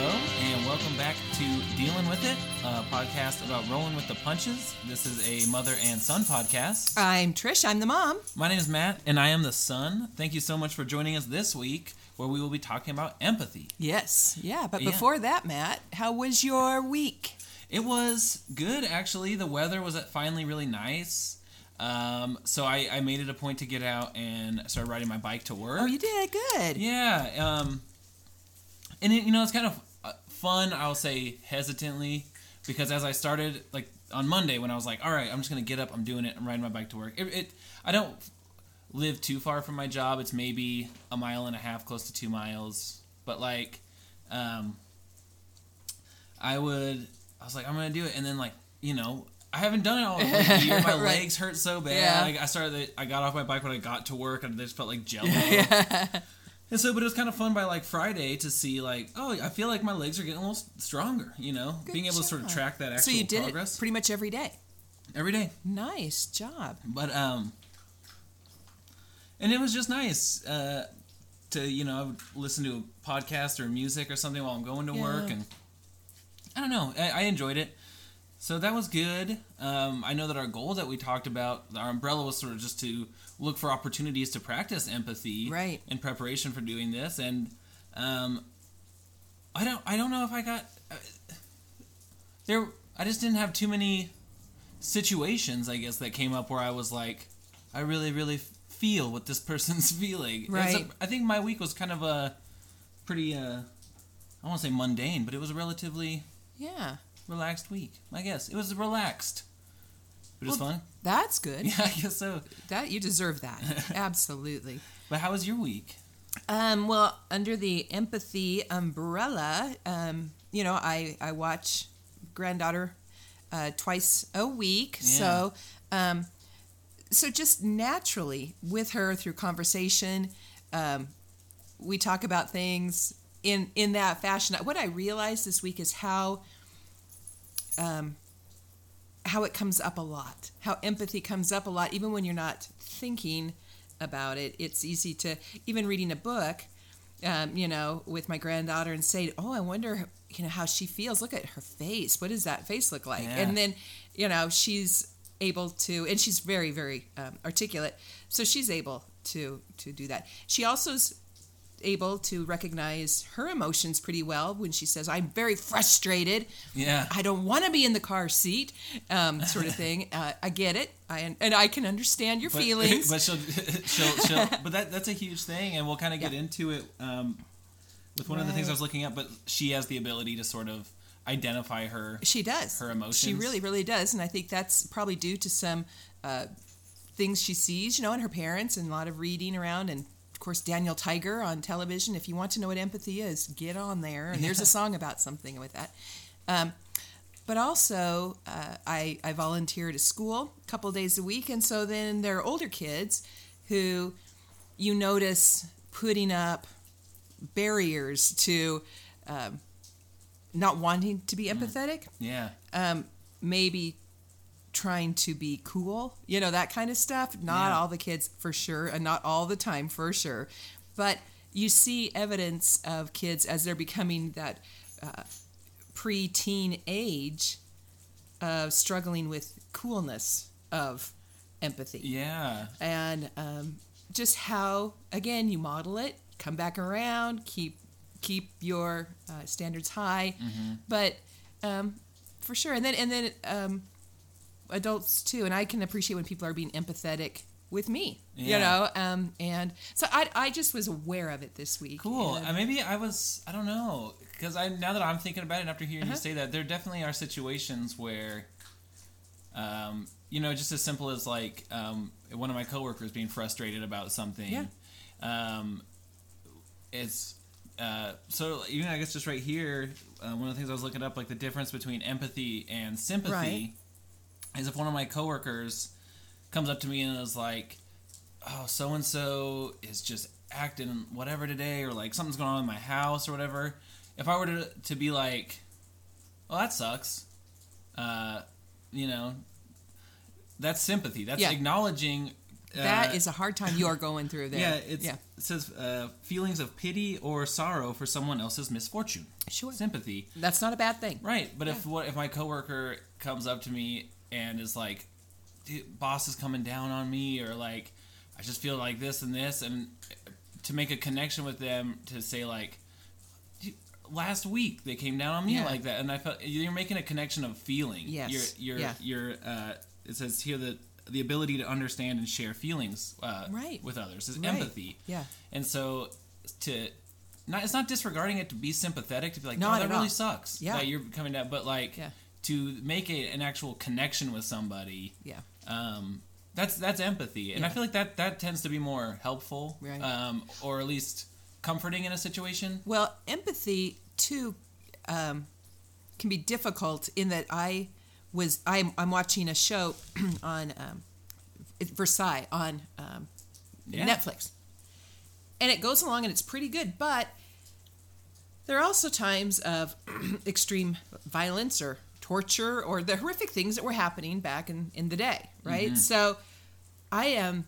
Hello, and welcome back to Dealing with It, a podcast about rolling with the punches. This is a mother and son podcast. I'm Trish. I'm the mom. My name is Matt, and I am the son. Thank you so much for joining us this week, where we will be talking about empathy. Yes. Yeah. But Yeah. before that, Matt, how was your week? It was good, actually. The weather was finally really nice. Um, so I, I made it a point to get out and start riding my bike to work. Oh, you did good. Yeah, um, and it, you know it's kind of fun. I'll say hesitantly because as I started like on Monday when I was like, all right, I'm just gonna get up, I'm doing it, I'm riding my bike to work. It, it I don't live too far from my job. It's maybe a mile and a half, close to two miles. But like, um, I would, I was like, I'm gonna do it, and then like, you know. I haven't done it all like, a year. My Right. legs hurt so bad. Yeah. Like, I started. I got off my bike when I got to work, and I just felt like jello. yeah. And so, but it was kind of fun by like Friday to see like, oh, I feel like my legs are getting a little stronger. You know, Good being able to sort of track that actual So you did progress it pretty much every day. every day. Nice job. But um, and it was just nice uh, to you know I would listen to a podcast or music or something while I'm going to work, and I don't know, I, I enjoyed it. So that was good. Um, I know that our goal that we talked about, our umbrella was sort of just to look for opportunities to practice empathy, Right. in preparation for doing this, and um, I don't, I don't know if I got uh, there. I just didn't have too many situations, I guess, that came up where I was like, I really, really feel what this person's feeling. Right. I think my week was kind of a pretty, uh, I won't say mundane, but it was relatively Yeah. Relaxed week. I guess it was relaxed, was Well, fun. That's good. Yeah, I guess so. That you deserve that. Absolutely. But how was your week? Um, well, under the empathy umbrella, um, you know, I, I watch granddaughter uh, twice a week. So, um, so just naturally with her through conversation, um, we talk about things in in that fashion. What I realized this week is how um, how it comes up a lot, how empathy comes up a lot, even when you're not thinking about it. It's easy to even reading a book, um, you know, with my granddaughter and say, "Oh, I wonder, you know, how she feels. Look at her face. What does that face look like?" Yeah. And then, you know, she's able to, and she's very, very um, articulate, so she's able to to do that. She also is able to recognize her emotions pretty well when she says, "I'm very frustrated." Yeah. I don't want to be in the car seat, um, sort of thing. Uh, I get it, I and I can understand your but, feelings. But she'll, she'll, she'll, but that that's a huge thing, and we'll kind of get Yeah. into it um, with one of the things I was looking at. But she has the ability to sort of identify her. she does. her emotions. She really, really does, and I think that's probably due to some uh, things she sees, you know, in her parents, and a lot of reading around, and course Daniel Tiger on television. If you want to know what empathy is, get on there, and there's a song about something with that. Um, but also, uh, I, I volunteer at a school a couple days a week, and so then there are older kids who you notice putting up barriers to um, not wanting to be empathetic, Yeah, um, maybe trying to be cool, you know, that kind of stuff. Not Yeah. all the kids for sure, and not all the time for sure, but you see evidence of kids as they're becoming that uh, pre-teen age of struggling with coolness of empathy yeah, and um, just how again you model it come back around keep keep your uh, standards high Mm-hmm. but um, for sure and then and then um, adults too and i can appreciate when people are being empathetic with me you know um, and so I, I just was aware of it this week cool. and- Uh, maybe I was. I don't know because I now that I'm thinking about it after hearing you Uh-huh. say that, there definitely are situations where, um, you know, just as simple as like um, one of my coworkers being frustrated about something. Yeah. Um, it's uh, so even I guess just right here, uh, one of the things I was looking up, like the difference between empathy and sympathy, Right. Is if one of my coworkers comes up to me and is like, "Oh, so and so is just acting whatever today," or like something's going on in my house or whatever. If I were to to be like, "Well, that sucks," uh, you know, that's sympathy. That's Yeah. acknowledging That Uh, is a hard time you are going through there. Yeah, it's, yeah, it says uh, feelings of pity or sorrow for someone else's misfortune. sure. Sympathy. That's not a bad thing. Right, but if what if my coworker comes up to me and is like, "Boss is coming down on me," or like, "I just feel like this and this," and to make a connection with them to say like, "Last week they came down on me Yeah. like that," and I felt you're making a connection of feeling. Yes, You're you're yeah. you're. Uh, it says here that the ability to understand and share feelings uh, Right. with others is Right. empathy. Yeah. And so to not it's not disregarding it to be sympathetic to be like, Not oh, that really all. sucks Yeah. that you're coming down, but like Yeah. To make it an actual connection with somebody, Yeah. um, that's that's empathy, and I feel like that that tends to be more helpful, Right. um, or at least comforting in a situation. Well, empathy too um, can be difficult in that I was I'm, I'm watching a show on um, Versailles on um, Yeah. Netflix, and it goes along and it's pretty good, but there are also times of extreme violence or torture or the horrific things that were happening back in, in the day, right? So I am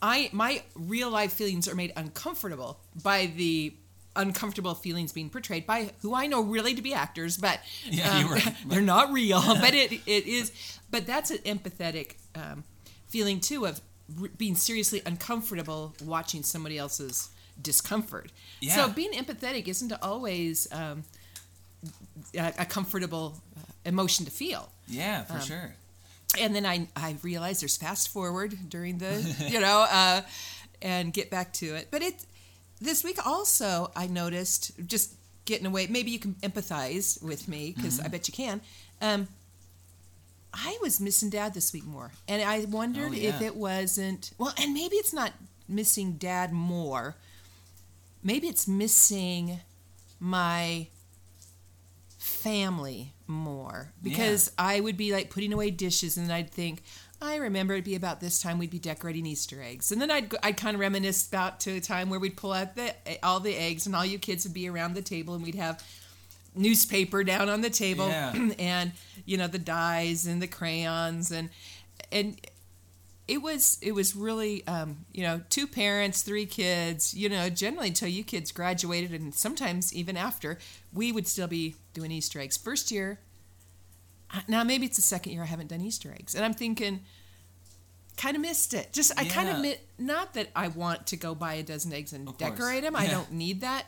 I my real life feelings are made uncomfortable by the uncomfortable feelings being portrayed by who I know really to be actors, but Yeah, right. they're not real. but it it is. But that's an empathetic um, feeling too of r- being seriously uncomfortable watching somebody else's discomfort. Yeah. So being empathetic isn't always um, a, a comfortable uh, emotion to feel Yeah, Um, for sure. and then I I realized there's fast forward during the you know uh, and get back to it. But it this week also I noticed just getting away. Maybe you can empathize with me because I bet you can. Um, I was missing Dad this week more, and I wondered Oh, if it wasn't well. And maybe it's not missing Dad more. Maybe it's missing my family more. Because I would be like putting away dishes and I'd think I remember it'd be about this time we'd be decorating Easter eggs. And then I'd I'd kind of reminisce about to a time where we'd pull out the all the eggs and all you kids would be around the table and we'd have newspaper down on the table. Yeah. and you know the dyes and the crayons and and it was it was really um, you know two parents three kids you know generally until you kids graduated and sometimes even after we would still be doing easter eggs. First year now maybe it's the second year i haven't done easter eggs and i'm thinking kind of missed it. Just i kind of Yeah. mi- not that i want to go buy a dozen eggs and Of course. decorate them i don't need that.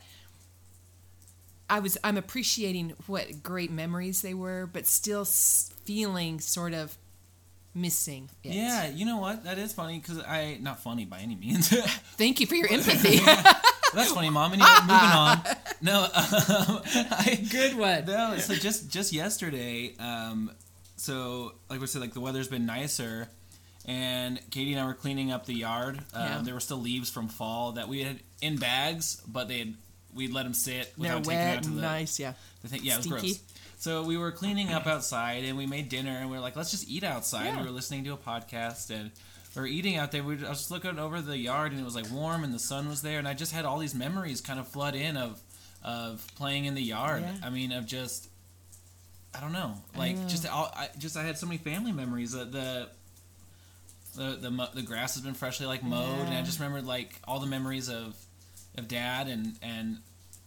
I was i'm appreciating what great memories they were but still feeling sort of missing it. Yeah, you know what? That is funny because I not funny by any means. Thank you for your empathy. That's funny, mom. Anyway, moving on. No, um, I, Good one. No, so just just yesterday, um, so like we said, like the weather's been nicer, and Katie and I were cleaning up the yard. Um, Yeah. There were still leaves from fall that we had in bags, but they had we'd let them sit They're without taking them out to the, nice, yeah. the thing. Yeah, it was Stinky. gross. So we were cleaning up outside, and we made dinner, and we were like, let's just eat outside. Yeah. We were listening to a podcast, and we were eating out there. We were, I was just looking over the yard, and it was like warm, and the sun was there, and I just had all these memories kind of flood in of of playing in the yard. Yeah. I mean, of just I don't know, like know. just all, I just I had so many family memories. The the the the, the grass has been freshly like mowed, and I just remembered like all the memories of of dad and and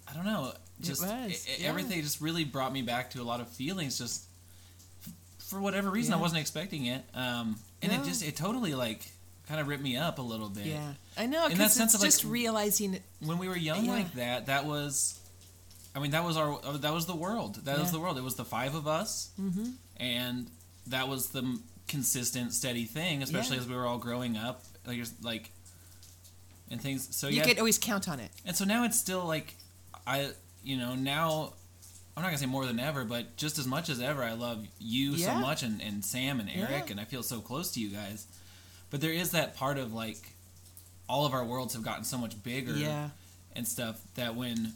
I don't know, just was, it- it- yeah. everything just really brought me back to a lot of feelings. Just f- for whatever reason, I wasn't expecting it, um, and No. it just it totally like kind of ripped me up a little bit. Yeah, I know. In that sense it's of, like, just realizing. When we were young Yeah. like that, that was. I mean, that was our uh, that was the world. That was the world. It was the five of us, hmm and that was the consistent, steady thing. Especially Yeah. as we were all growing up, like like, and things. So You yeah, could always count on it. and so now it's still like, I you know now, I'm not gonna say more than ever, but just as much as ever, I love you so much, and, and Sam and Eric, Yeah. and I feel so close to you guys. But there is that part of like, all of our worlds have gotten so much bigger Yeah, and stuff that when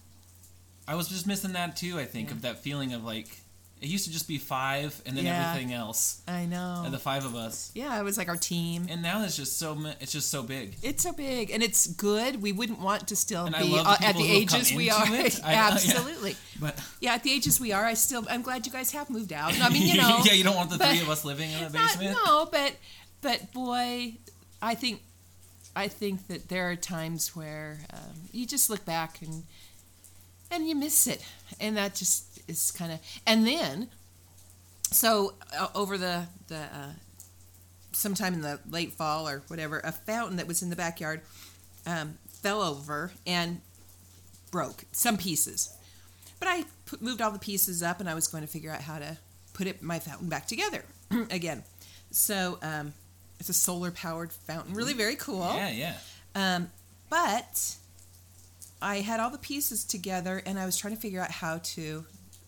I was just missing that too. I think Yeah. of that feeling of like it used to just be five and then Yeah. everything else, I know. and the five of us, yeah, it was like our team. and now it's just so it's just so big. It's so big and it's good. We wouldn't want to still And be the uh, at the who have come ages we are. it. I- yeah. Absolutely. But Yeah, at the ages we are, I still. I'm glad you guys have moved out. I mean, you know. yeah, you don't want the three of us living in a Not- basement. no, but but boy, I think I think that there are times where um, you just look back and and you miss it, and that just is kind of. And then, so uh, over the the uh, sometime in the late fall or whatever, a fountain that was in the backyard um, fell over and broke some pieces. But I put, moved all the pieces up, and I was going to figure out how to put it my fountain back together again. So um, it's a solar powered fountain, really very cool. Yeah, yeah. Um, but I had all the pieces together, and I was trying to figure out how to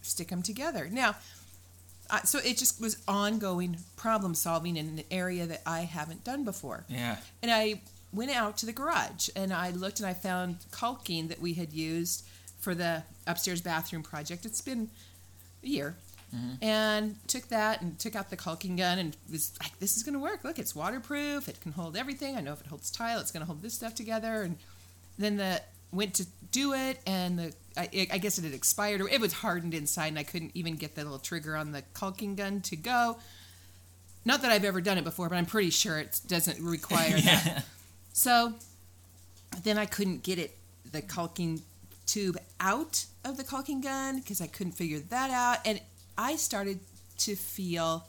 stick them together. Now, uh, so it just was ongoing problem solving in an area that I haven't done before. Yeah. And I went out to the garage and I looked and I found caulking that we had used for the upstairs bathroom project. It's been a year. And took that and took out the caulking gun and was like, this is going to work. Look, it's waterproof. It can hold everything. I know if it holds tile, it's going to hold this stuff together. And then the went to do it and the I, I guess it had expired or it was hardened inside and I couldn't even get the little trigger on the caulking gun to go. Not that I've ever done it before, but I'm pretty sure it doesn't require that. So then I couldn't get it the caulking tube out of the caulking gun because I couldn't figure that out, and I started to feel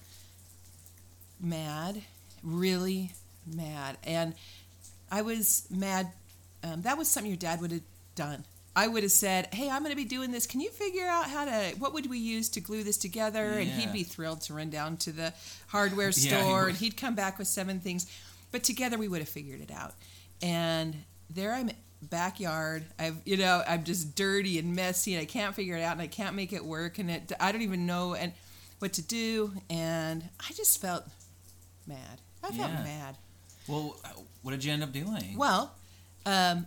mad, really mad, and I was mad. Um, that was something your dad would have done. I would have said, "Hey, I'm going to be doing this. Can you figure out how to? What would we use to glue this together?" And he'd be thrilled to run down to the hardware Yeah, he store, and he'd come back with seven things. But together, we would have figured it out. And there I'm backyard. I've you know I'm just dirty and messy, and I can't figure it out, and I can't make it work, and it I don't even know and what to do, and I just felt mad. I felt Yeah. mad. Well, what did you end up doing? Well, um,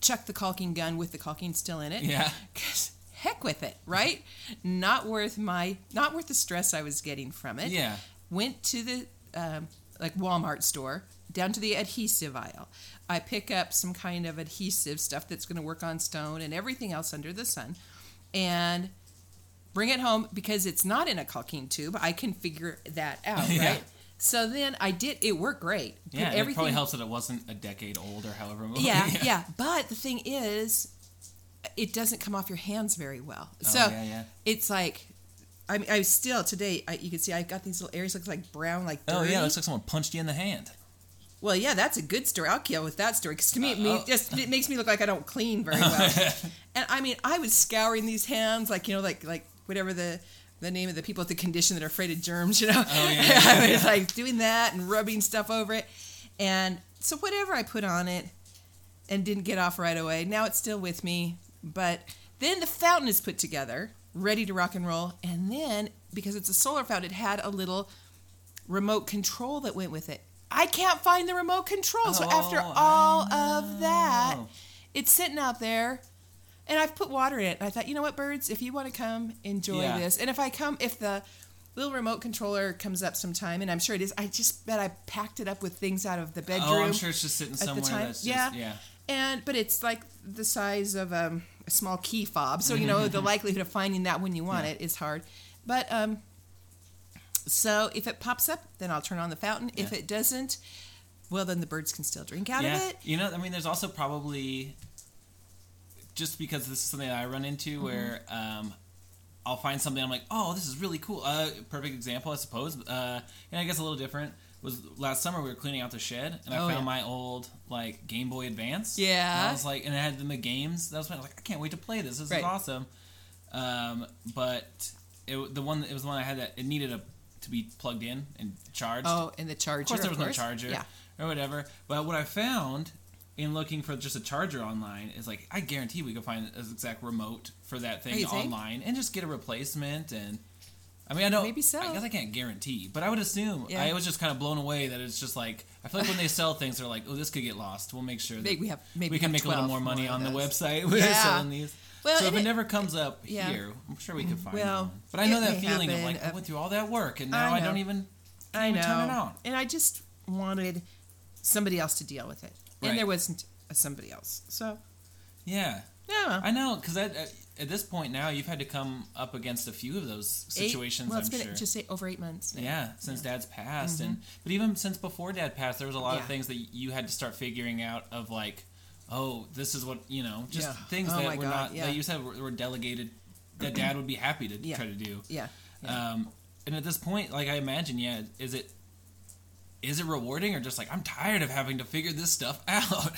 chuck the caulking gun with the caulking still in it. Yeah. 'Cause heck with it, right? Not worth my, not worth the stress I was getting from it. Yeah. Went to the um, like Walmart store down to the adhesive aisle. I pick up some kind of adhesive stuff that's going to work on stone and everything else under the sun, and bring it home because it's not in a caulking tube. I can figure that out, Yeah. So then I did. It worked great. Yeah, it probably helps that it wasn't a decade old or however. long. yeah, yeah, But the thing is, it doesn't come off your hands very well. Oh, so Oh, yeah, yeah. it's like, I mean, I still today. I, you can see I've got these little areas look like brown, like dirty. Oh yeah, it looks like someone punched you in the hand. well, yeah, that's a good story. I'll kill with that story because to me, it, uh, me, oh. just it makes me look like I don't clean very well. and I mean, I was scouring these hands like you know, like like whatever the the name of the people with the condition that are afraid of germs. You know, Oh, yeah, I was like doing that and rubbing stuff over it, and so whatever I put on it and didn't get off right away. Now it's still with me, but then the fountain is put together, ready to rock and roll, and then because it's a solar fountain, it had a little remote control that went with it. I can't find the remote control. so after Oh, all of that, it's sitting out there. And I've put water in it. And I thought, you know what, birds, if you want to come enjoy Yeah. this, and if I come, if the little remote controller comes up sometime, and I'm sure it is, I just bet I packed it up with things out of the bedroom. Oh, I'm sure it's just sitting at the somewhere. time. That's just, yeah, yeah. And but it's like the size of um, a small key fob, so you know the likelihood of finding that when you want Yeah. it is hard. But um, so if it pops up, then I'll turn on the fountain. If it doesn't, well then the birds can still drink out yeah. of it. You know, I mean, there's also probably just because this is something that I run into Mm-hmm. where um, I'll find something I'm like, oh, this is really cool. Uh, perfect example, I suppose. Uh, and I guess a little different was last summer we were cleaning out the shed and I Oh, found yeah. my old like Game Boy Advance. Yeah. And I was like, and it had the games. That was when I was like, I can't wait to play this. This Right. is awesome. Um, but it, the one it was the one I had that it needed a to be plugged in and charged. Oh, and the charger. Of course, there was no course. charger Yeah. or whatever. But what I found in looking for just a charger online is like I guarantee we could find an exact remote for that thing you think? online and just get a replacement. And I mean, I don't. Maybe so. I guess I can't guarantee, but I would assume. Yeah. I was just kind of blown away that it's just like I feel like when they sell things, they're like, "Oh, this could get lost. We'll make sure that Maybe we have maybe we can make a little more money of on the website. We're Yeah. selling these." Well, so if it, it- never comes up yeah. here, I'm sure we could find Well, one. But I know that feeling of like I went through all that work and now I I, don't even I even know. turn it on. And I just wanted somebody else to deal with it, Right. and there wasn't somebody else. So Yeah. yeah, I know because I, I at this point now, you've had to come up against a few of those Eight- situations. well, it's I'm been sure. just eight, over eight months. now. yeah, since Dad's passed, and but even since before Dad passed, there was a lot of things that you had to start figuring out. Of like, oh, this is what you know, just Yeah. things Oh that were God, not yeah. that you said were, were delegated. That Dad would be happy to Yeah. try to do. Yeah. yeah. Um, and at this point, like I imagine, yeah, is it is it rewarding or just like I'm tired of having to figure this stuff out?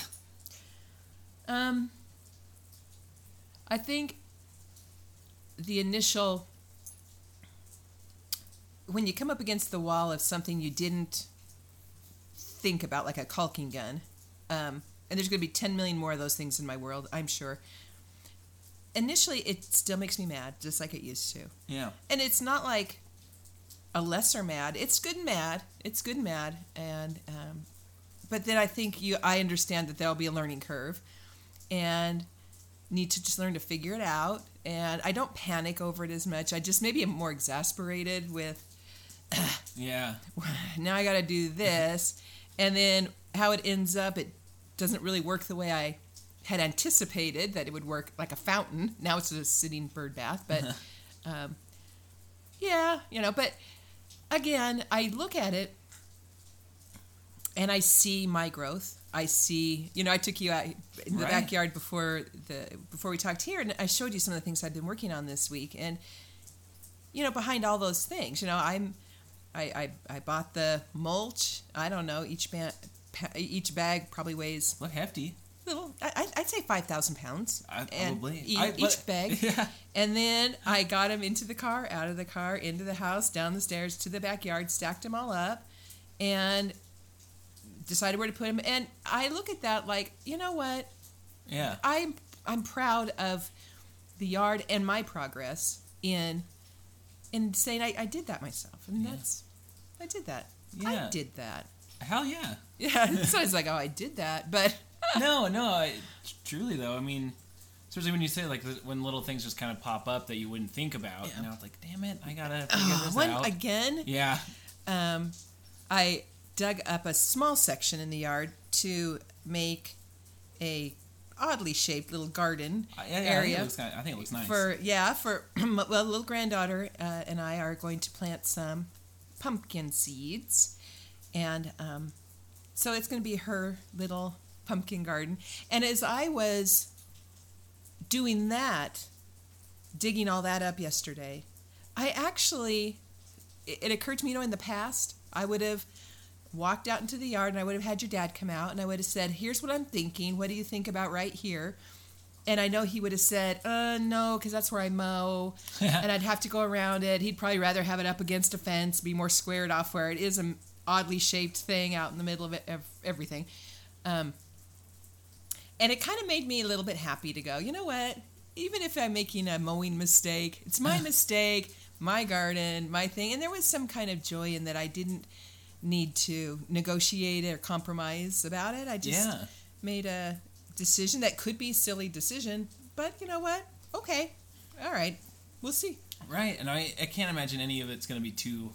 Um, I think the initial when you come up against the wall of something you didn't think about, like a caulking gun, um, and there's going to be 10 million more of those things in my world, I'm sure. Initially, it still makes me mad, just like it used to. yeah, And it's not like a lesser mad. It's good and mad. It's good and mad. And um, but then I think you I understand that there'll be a learning curve and need to just learn to figure it out. And I don't panic over it as much. I just maybe am more exasperated with yeah, now I got to do this, and then how it ends up, it doesn't really work the way I had anticipated that it would work, like a fountain. Now it's a sitting bird bath, but um, yeah, you know. But again, I look at it and I see my growth. I see, you know, I took you out in the Right. backyard before the before we talked here, and I showed you some of the things I've been working on this week, and you know, behind all those things, you know, I'm I, I, I bought the mulch. I don't know. Each ba- each bag probably weighs look hefty. Little. I, I- I'd say five thousand pounds. I probably I- each but- bag. Yeah, And then I got them into the car, out of the car, into the house, down the stairs to the backyard, stacked them all up, and decided where to put them. And I look at that like, you know what? yeah, I'm I'm proud of the yard and my progress in in saying I, I did that myself, and Yeah. that's I did that. Yeah. I did that. hell yeah. Yeah, so it's like, oh, I did that, but no, no. I, truly though, I mean, especially when you say like when little things just kind of pop up that you wouldn't think about. Yeah. and I was like, damn it, I gotta figure this one out. again, yeah, um, I dug up a small section in the yard to make a oddly shaped little garden I, yeah, I think, area it looks kinda, I think it looks nice. for yeah for well little granddaughter uh, and I are going to plant some pumpkin seeds and um, so it's going to be her little pumpkin garden and as I was doing that digging all that up yesterday I actually it, occurred to me you know in the past I would have walked out into the yard and I would have had your dad come out and I would have said here's what I'm thinking what do you think about right here and I know he would have said, uh, no, because that's where I mow. and I'd have to go around it. He'd probably rather have it up against a fence, be more squared off where it is an oddly shaped thing out in the middle of it, of everything. Um, and it kind of made me a little bit happy to go, you know what? Even if I'm making a mowing mistake, it's my mistake, my garden, my thing. And there was some kind of joy in that I didn't need to negotiate or compromise about it. I just yeah, made a decision that could be a silly decision, but you know what? Okay, all right, we'll see. right. And I, I can't imagine any of it's gonna be too.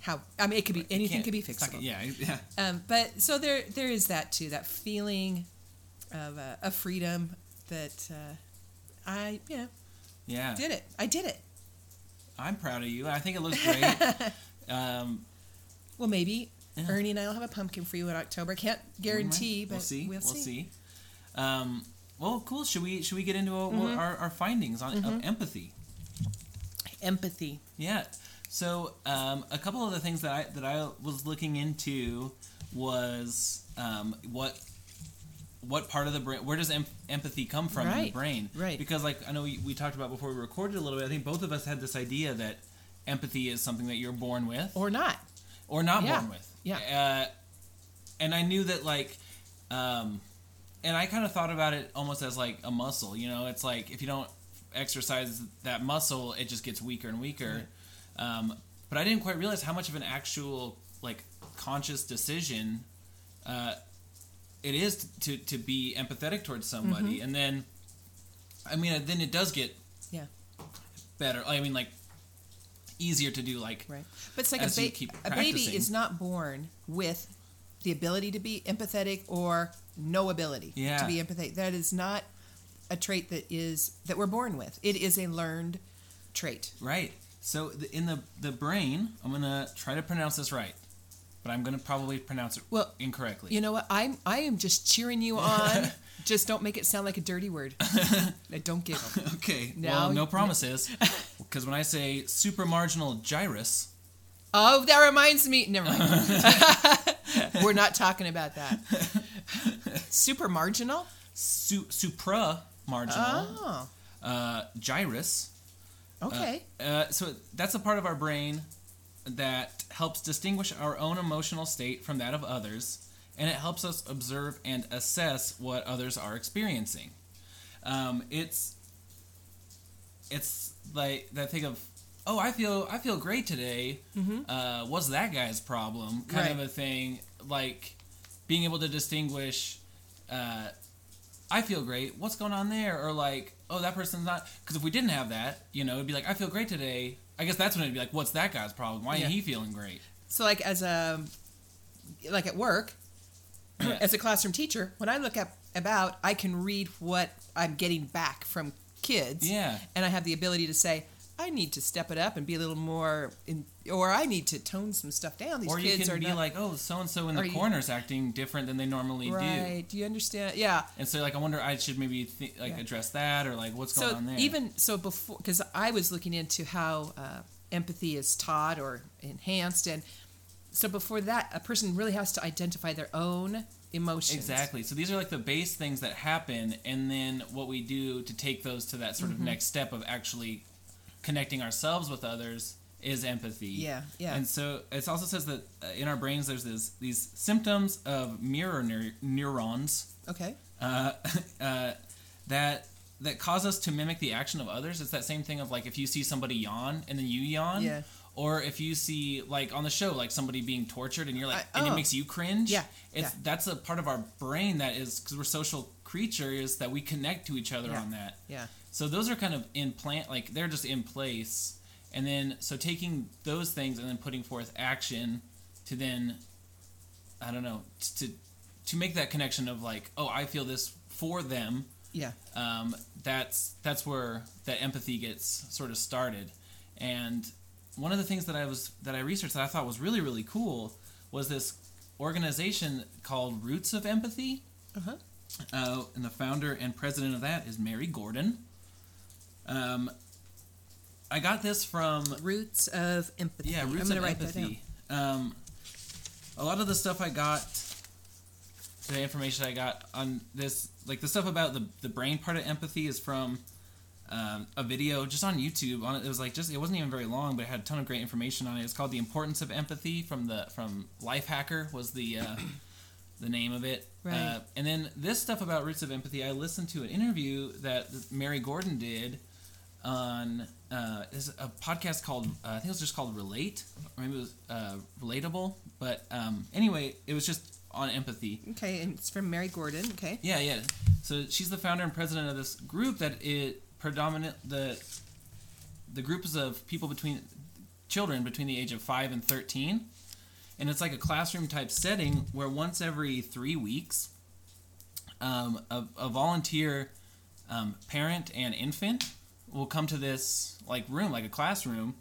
How I mean, it could be anything could be not fixable. yeah, yeah. Um, but so there there is that too, that feeling of uh, of freedom that uh, I you know Yeah, did it. I did it. I'm proud of you. I think it looks great. um, Well, maybe Yeah. Ernie and I will have a pumpkin for you in October. Can't guarantee, but we'll see. We'll, see. Um, well, cool. Should we should we get into uh Mm-hmm. our, our findings on of empathy? Empathy. Yeah. So um, a couple of the things that I that I was looking into was um, what what part of the brain where does em- empathy come from in the brain right. because like i know we, we talked about before we recorded a little bit i think both of us had this idea that empathy is something that you're born with Or not. or not Yeah, born with. yeah. Uh, and I knew that like, um, and I kind of thought about it almost as like a muscle. You know, it's like if you don't exercise that muscle, it just gets weaker and weaker. Um, but I didn't quite realize how much of an actual like conscious decision uh, it is to to be empathetic towards somebody, Mm-hmm. and then. I mean, then it does get Yeah. better. I mean, like easier to do. Like, Right. But it's like a, ba- a baby is not born with the ability to be empathetic or no ability Yeah. to be empathetic. That is not a trait that is that we're born with. It is a learned trait. Right. So the, in the the brain, I'm gonna try to pronounce this right, but I'm gonna probably pronounce it Well, incorrectly. You know what? I'm I am just cheering you on. just don't make it sound like a dirty word. Now, don't giggle. okay. Now- well, no promises, because when I say super marginal gyrus, Oh, that reminds me. Never mind. We're not talking about that. Super marginal. su- supra marginal Oh, uh, gyrus. okay. Uh, so that's a part of our brain that helps distinguish our own emotional state from that of others, and it helps us observe and assess what others are experiencing. Um, it's it's like that thing of oh I feel I feel great today. Uh, what's that guy's problem? Kind of a thing like being able to distinguish. Uh, I feel great. What's going on there? Or like, oh, that person's not. Because if we didn't have that, you know, it'd be like, I feel great today. I guess that's when it'd be like, what's that guy's problem? Why Yeah. ain't he feeling great? So, like as a like at work, Yeah. as a classroom teacher, when I look up about, I can read what I'm getting back from kids. Yeah. and I have the ability to say. I need to step it up and be a little more, in, or I need to tone some stuff down. These or you can are be not, like, oh, so and so in the you- corner's acting different than they normally do. right? Do you understand? Yeah. And so, like, I wonder, I should maybe th- like Yeah. address that or like what's going on there. even so before because i was looking into how uh, empathy is taught or enhanced and so before that a person really has to identify their own emotions Exactly. So these are like the base things that happen, and then what we do to take those to that sort Mm-hmm. of next step of actually connecting ourselves with others is empathy. Yeah, yeah. And so it also says that uh, in our brains there's this these symptoms of mirror neur- neurons okay uh, uh, that that cause us to mimic the action of others. It's that same thing of like if you see somebody yawn and then you yawn. Yeah. Or if you see like on the show like somebody being tortured and you're like I- and it oh. makes you cringe. Yeah, It's yeah. that's a part of our brain that is because we're social creatures that we connect to each other Yeah. on that. yeah So those are kind of in plant like they're just in place. And then so taking those things and then putting forth action to then I don't know to to make that connection of like oh I feel this for them. Yeah. Um, that's that's where that empathy gets sort of started. And one of the things that I was that I researched that I thought was really really cool was this organization called Roots of Empathy. Uh-huh. Uh, and the founder and president of that is Mary Gordon um, I got this from roots of empathy yeah, i'm roots of write empathy. Um, a lot of the stuff I got, the information I got on this, like the stuff about the the brain part of empathy, is from um, a video just on YouTube. On it, it was like just it wasn't even very long, but it had a ton of great information on it. It's called "The Importance of Empathy" from the from Lifehacker was the uh, the name of it. Right. Uh, and then this stuff about roots of empathy, I listened to an interview that Mary Gordon did on uh, is a podcast called uh, I think it was just called Relate, or maybe it was uh, Relatable. But um, anyway, it was just on empathy. okay and it's from mary gordon okay Yeah, yeah. So she's the founder and president of this group that it predominant the the group is of people between children between the age of five and thirteen, and it's like a classroom type setting where once every three weeks, um, a, a volunteer um, parent and infant will come to this like room, like a classroom,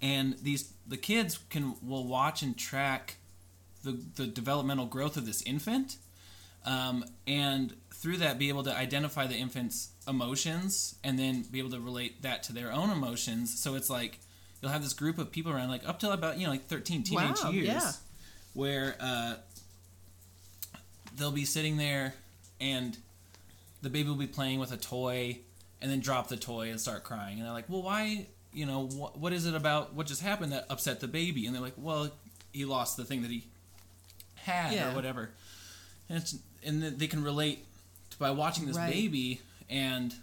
and these the kids can will watch and track the the developmental growth of this infant um, and through that be able to identify the infant's emotions and then be able to relate that to their own emotions so it's like you'll have this group of people around like up till about you know like 13 teenage Wow, years yeah. where uh, they'll be sitting there and the baby will be playing with a toy and then drop the toy and start crying and they're like well why you know wh- what is it about what just happened that upset the baby and they're like well he lost the thing that he had Yeah. or whatever and it's and they can relate to, by watching this Right. baby and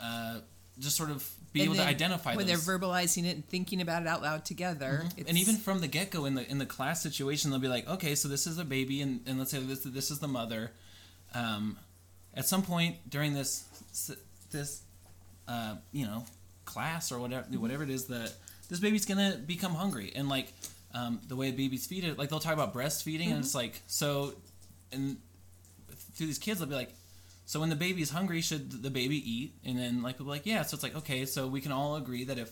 uh, just sort of be And able to identify when those. they're verbalizing it and thinking about it out loud together it's, and even from the get go in the in the class situation, they'll be like, okay, so this is a baby, and, and let's say this this is the mother. Um, at some point during this this uh, you know class or whatever whatever it is that this baby's gonna become hungry, and like um, the way babies feed it, like they'll talk about breastfeeding, and it's like so, and through these kids, they'll be like, So when the baby's hungry, should the baby eat? And then like people like, yeah. So it's like okay, so we can all agree that if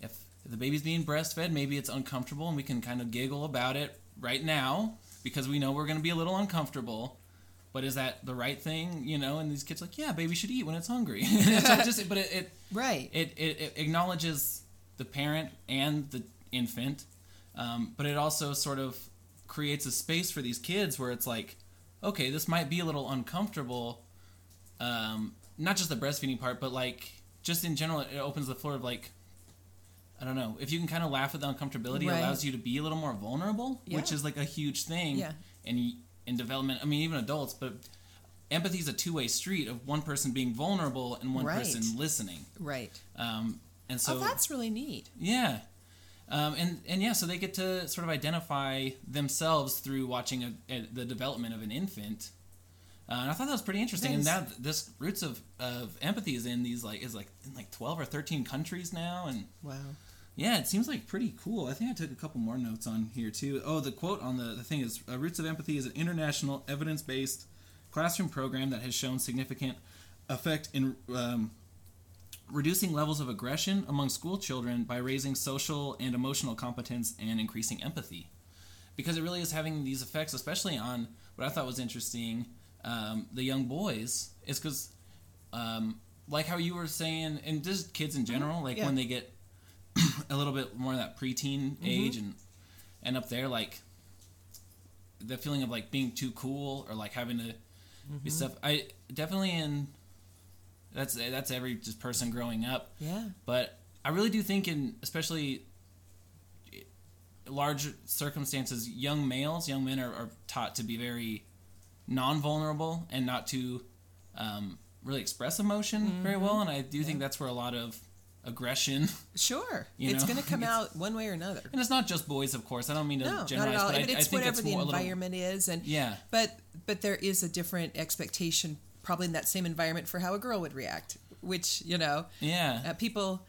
if the baby's being breastfed, maybe it's uncomfortable, and we can kind of giggle about it right now because we know we're to be a little uncomfortable. But is that the right thing? You know, and these kids are like, yeah, baby should eat when it's hungry. so it just, but it, it Right. it, it, it acknowledges the parent and the infant, um, but it also sort of creates a space for these kids where it's like, okay, this might be a little uncomfortable. Um, not just the breastfeeding part, but like just in general, it opens the floor of like, I don't know, if you can kind of laugh at the uncomfortability, Right. it allows you to be a little more vulnerable, which is like a huge thing Yeah. in in development. I mean, even adults, but empathy is a two way street of one person being vulnerable and one Right. person listening. right. Um, and so oh, that's really neat. yeah, um, and and yeah, so they get to sort of identify themselves through watching a, a, the development of an infant. Uh, and I thought that was pretty interesting. And That now this roots of, of empathy is in these like is like in like twelve or thirteen countries now, and Wow. Yeah, it seems like pretty cool. I think I took a couple more notes on here too. Oh, the quote on the, the thing is uh, Roots of Empathy is an international evidence based classroom program that has shown significant effect in um, reducing levels of aggression among school children by raising social and emotional competence and increasing empathy. Because it really is having these effects, especially on what I thought was interesting, um, the young boys, is because, um, like how you were saying, and just kids in general, like Yeah. when they get a little bit more of that preteen mm-hmm. age and and up there, like the feeling of like being too cool or like having to be mm-hmm. stuff. I definitely in that's that's every just person growing up. Yeah. But I really do think in especially large circumstances, young males, young men are, are taught to be very non-vulnerable and not to um, really express emotion mm-hmm. very well. And I do think that's where a lot of aggression, Sure. It's going to come out one way or another. and it's not just boys, of course. I don't mean to No, not generalize, at all. but I, But I it's think whatever it's the a little- environment is, and Yeah. But but there is a different expectation, probably in that same environment, for how a girl would react. Which you know, yeah, uh, people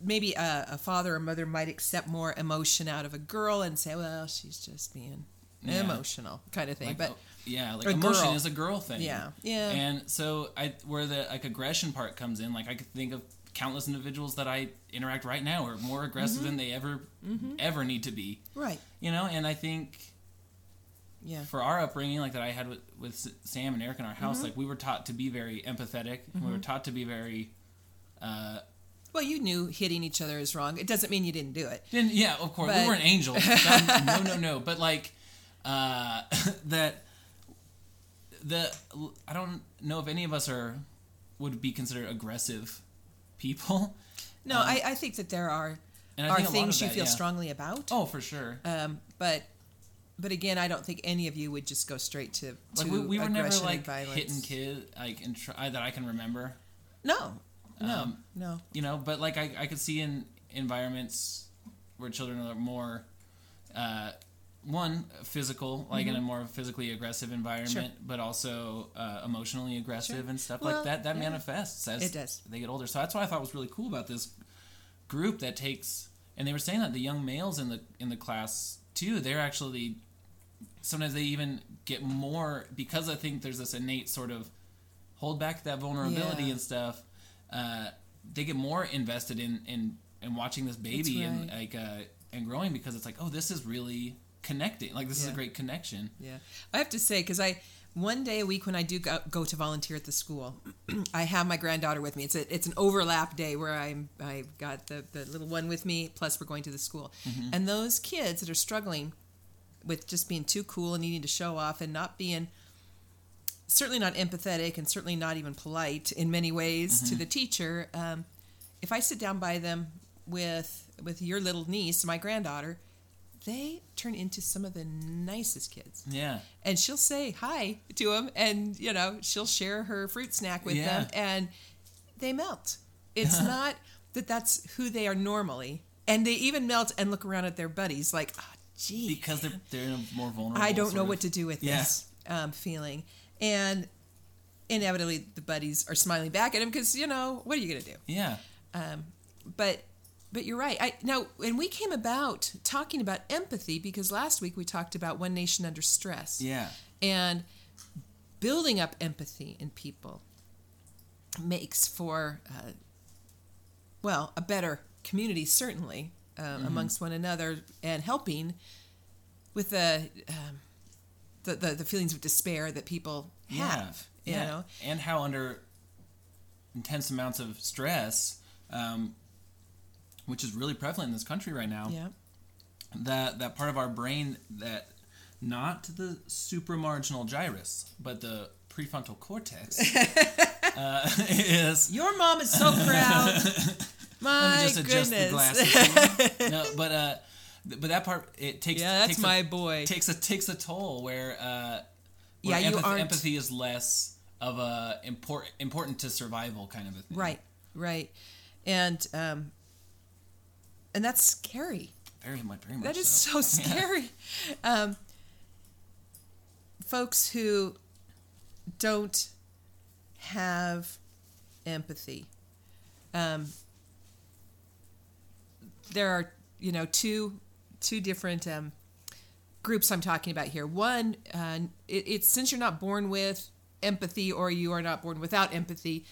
maybe a, a father or mother might accept more emotion out of a girl and say, well, she's just being Yeah. emotional, kind of thing. Like, but oh, yeah, like emotion girl. is a girl thing. Yeah, yeah. And so I where the like aggression part comes in, like I could think of countless individuals that I interact right now are more aggressive Mm-hmm. than they ever ever need to be. right, You know, and I think yeah, for our upbringing, like that I had with, with Sam and Eric in our house, Mm-hmm. like we were taught to be very empathetic. and We were taught to be very. Uh, well, you knew hitting each other is wrong. It doesn't mean you didn't do it. Then yeah, of course But- we weren't angels. That- no, no, no. But like uh, that, the I don't know if any of us are would be considered aggressive people. No, Um, I, I think that there are are think a lot things of you feel yeah. strongly about. Oh, for sure. Um, but but again, I don't think any of you would just go straight to, to Like we, we were never aggression like and violence. hitting kid like in try, that I can remember. No, no, Um, no. you know but like i, I could see in environments where children are more uh, one physical like in a more physically aggressive environment Mm-hmm. Sure. but also uh, emotionally aggressive Sure. and stuff Well, like that that yeah. manifests as It does. they get older so that's what i thought was really cool about this group that takes and they were saying that the young males in the in the class too they're actually sometimes they even get more because i think there's this innate sort of hold back that vulnerability Yeah. and stuff uh, they get more invested in in, in watching this baby That's and like uh, and growing because it's like oh this is really connecting like this is a great connection Yeah, I have to say because I one day a week when I do go, go to volunteer at the school, I have my granddaughter with me. It's a it's an overlap day where I'm I got the the little one with me. Plus we're going to the school, Mm-hmm. and those kids that are struggling with just being too cool and needing to show off and not being certainly not empathetic and certainly not even polite in many ways Mm-hmm. to the teacher. Um, if I sit down by them with with your little niece, my granddaughter, they turn into some of the nicest kids. Yeah. And she'll say hi to them and you know she'll share her fruit snack with Yeah. them and they melt. It's not that that's who they are normally. And they even melt and look around at their buddies like oh, gee. Because they're they're in a more vulnerable i don't know of- what to do with Yeah. this um, feeling. And inevitably the buddies are smiling back at him because you know what are you going to do? Yeah. Um, but but you're right. I now and we came about talking about empathy because last week we talked about one nation under stress. yeah And building up empathy in people makes for, uh, well, a better community, certainly, um, amongst one another and helping with the, um, the, the, the feelings of despair that people have. You yeah. know? and how under intense amounts of stress, um, which is really prevalent in this country right now, Yeah. that that part of our brain that not the supramarginal gyrus, but the prefrontal cortex uh, is. Your mom is so proud. My Let me just adjust goodness. the glasses. no, but uh, but that part it takes. yeah, that's takes my a, boy. takes a takes a toll where uh, Yeah, where you empathy, empathy is less of a important important to survival kind of a thing. Right, right, and um, and that's scary. Very much. Very much. That is so. so scary. Um, folks who don't have empathy. Um, there are, you know, two two different um, groups I'm talking about here. One, uh, it, it's since you're not born with empathy or you are not born without empathy,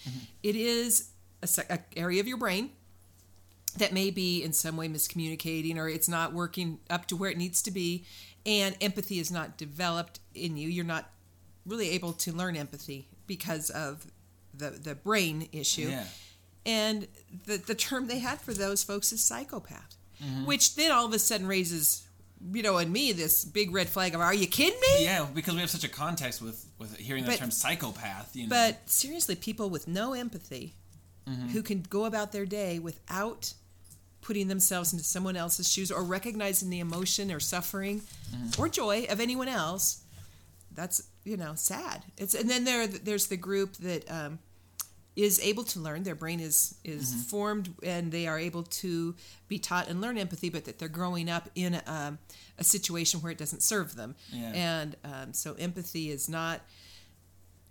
it is a, a area of your brain that may be in some way miscommunicating or it's not working up to where it needs to be and empathy is not developed in you you're not really able to learn empathy because of the the brain issue Yeah. and the the term they had for those folks is psychopath Mm-hmm. which then all of a sudden raises you know in me this big red flag of are you kidding me Yeah, because we have such a context with with hearing the But- term psychopath. You know. But seriously, people with no empathy Mm-hmm. who can go about their day without putting themselves into someone else's shoes or recognizing the emotion or suffering Mm-hmm. or joy of anyone else, that's you know sad. It's and then there there's the group that um, is able to learn. Their brain is is Mm-hmm. formed and they are able to be taught and learn empathy, but that they're growing up in a, a situation where it doesn't serve them. Yeah. And um, so empathy is not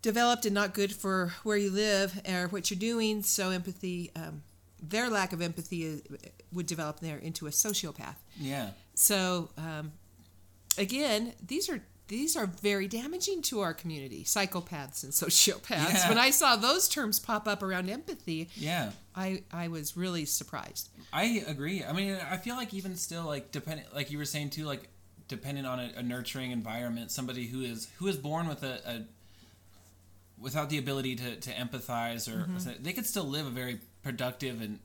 developed and not good for where you live or what you're doing. So empathy, um, their lack of empathy would develop there into a sociopath. yeah. So um, again, these are these are very damaging to our community. Psychopaths and sociopaths. Yeah. When I saw those terms pop up around empathy, Yeah. I I was really surprised. I agree. I mean, I feel like even still, like depending, like you were saying too, like dependent on a, a nurturing environment, somebody who is who is born with a, a without the ability to, to empathize or they could still live a very productive and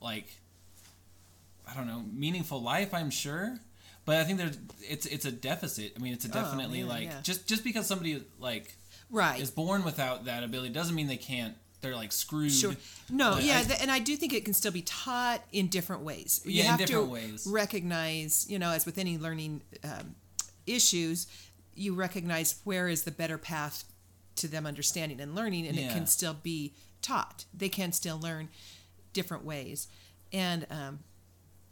like I don't know meaningful life. I'm sure, but I think there's it's it's a deficit. I mean, it's a definitely man, like yeah. just just because somebody like Right. is born without that ability doesn't mean they can't. They're like screwed. Sure. No, But yeah, I- th- and I do think it can still be taught in different ways. You Yeah, in have different to ways. recognize, you know, as with any learning um, issues, you recognize where is the better path to them understanding and learning, and it can still be taught. They can still learn different ways, and um,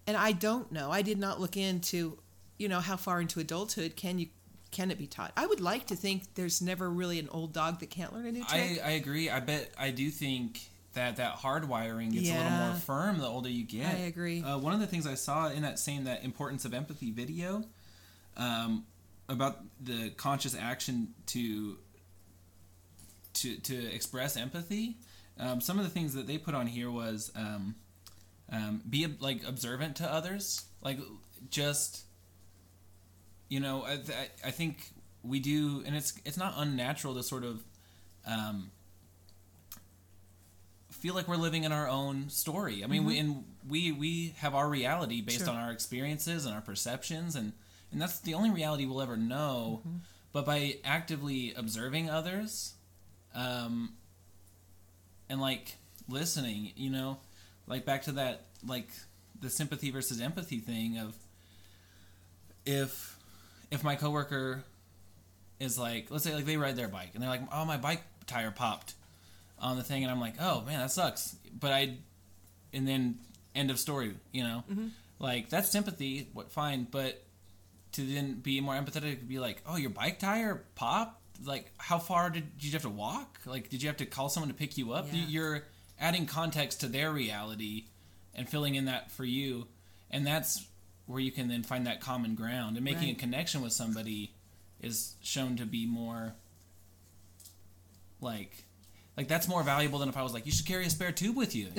and I don't know. I did not look into, you know, how far into adulthood can you can it be taught? I would like to think there's never really an old dog that can't learn a new trick. I, I agree. I bet I do think that that hardwiring gets a little more firm the older you get. I agree. Uh, one of the things I saw in that same that importance of empathy video um, about the conscious action to to to express empathy. Um, some of the things that they put on here was um, um, be like observant to others, like just you know I, I think we do, and it's it's not unnatural to sort of um, feel like we're living in our own story. I mean, we and we we have our reality based Sure. on our experiences and our perceptions, and and that's the only reality we'll ever know. But by actively observing others, um, and like listening, you know, like back to that like the sympathy versus empathy thing of if if my coworker is like let's say like they ride their bike and they're like oh my bike tire popped on the thing. And I'm like oh man that sucks. But I and then end of story you know? Like that's sympathy what fine. But to then be more empathetic be like oh your bike tire popped like how far did, did you have to walk like did you have to call someone to pick you up Yeah. you're adding context to their reality and filling in that for you and that's where you can then find that common ground and making Right. a connection with somebody is shown to be more like like that's more valuable than if I was like, you should carry a spare tube with you.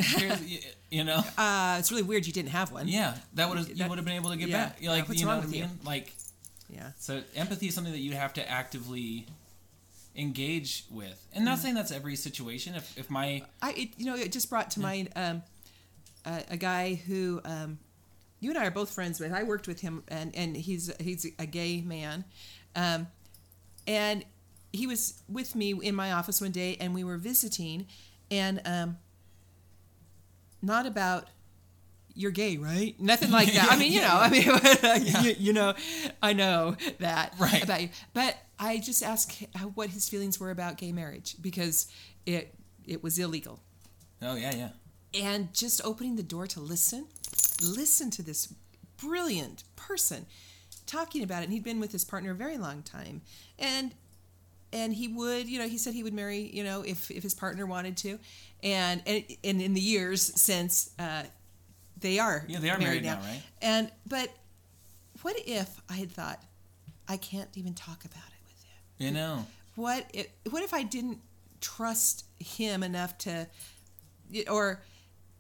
You, know? Uh, it's really weird you didn't have one. Yeah, that would have you would have been able to get yeah, back. Like, what's you know wrong what I with you? mean? Like, Yeah. so empathy is something that you have to actively engage with. And not saying that's every situation. If if my I it, you know it just brought to mind um, a, a guy who um, you and I are both friends with. I worked with him, and and he's he's a gay man, um, and he was with me in my office one day, and we were visiting, and um, not about you're gay, right? Nothing like that. I mean, you know, I mean, you, you know, I know that Right. about you, but I just asked what his feelings were about gay marriage because it it was illegal, oh yeah yeah and just opening the door to listen, listen to this brilliant person talking about it. And he'd been with his partner a very long time, and and he would, you know, he said he would marry, you know, if if his partner wanted to, and and, and in the years since uh, they are Yeah, they are married now, right? And but what if I had thought I can't even talk about it with him? You know What if, what if I didn't trust him enough to, or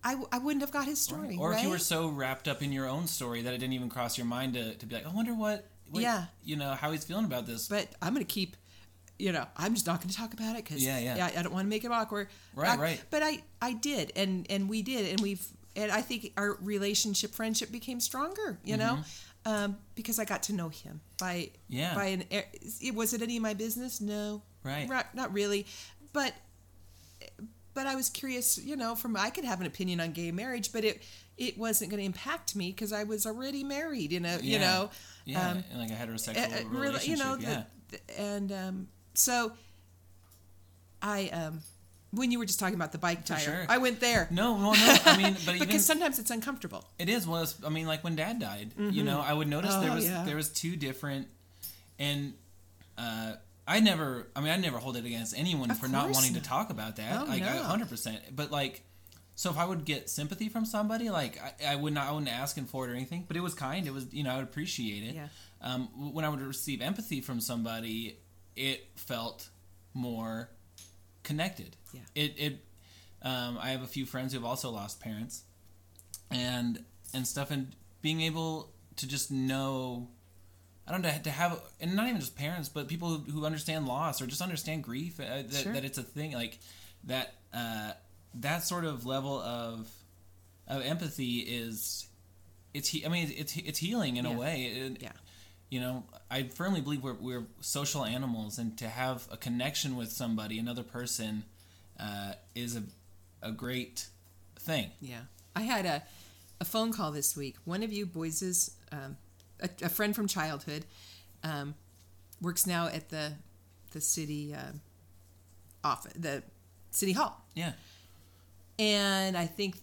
I, I wouldn't have got his story, or right? if you were so wrapped up in your own story that it didn't even cross your mind to, to be like, I wonder what, what Yeah. you know how he's feeling about this. but I'm going to keep, you know, I'm just not going to talk about it because Yeah, yeah. I, don't want to make it awkward. Right, I- right. But I, I did, and and we did, and we've, and I think our relationship, friendship became stronger, you know, mm-hmm. Um, because I got to know him by. Yeah. by an, it was it any of my business? No, Right. Not, not really, but but I was curious, you know, from I could have an opinion on gay marriage, but it it wasn't going to impact me because I was already married in a, you know, yeah, um, in like a heterosexual uh, uh, relationship. you know, yeah. the, the- and um, so I um, when you were just talking about the bike tire, sure. I went there no, well, no. I mean, but even because sometimes it's uncomfortable. It is. Well, it's, I mean, like when Dad died, you know, I would notice there Oh, was yeah. there was two different, and uh, I never. I mean, I never hold it against anyone Of for not wanting to talk about that. Oh, like, no. hundred percent. But like, so if I would get sympathy from somebody, like I, I would not, I wouldn't ask him for it or anything. But it was kind. It was, you know, I would appreciate it. Yeah. Um, when I would receive empathy from somebody, it felt more connected. Yeah. It it. Um, I have a few friends who have also lost parents, and and stuff, and being able to just know, I don't know, to have, and not even just parents, but people who, who understand loss or just understand grief, uh, that, Sure. that it's a thing, like that. Uh, that sort of level of of empathy is, it's. he- I mean, it's it's healing in Yeah. a way. It- Yeah. You know, I firmly believe we're, we're social animals, and to have a connection with somebody, another person, uh, is a, a great thing. Yeah. I had a, a phone call this week. One of you boys is um, a, a friend from childhood, um, works now at the the city um office, the city hall, Yeah. and I think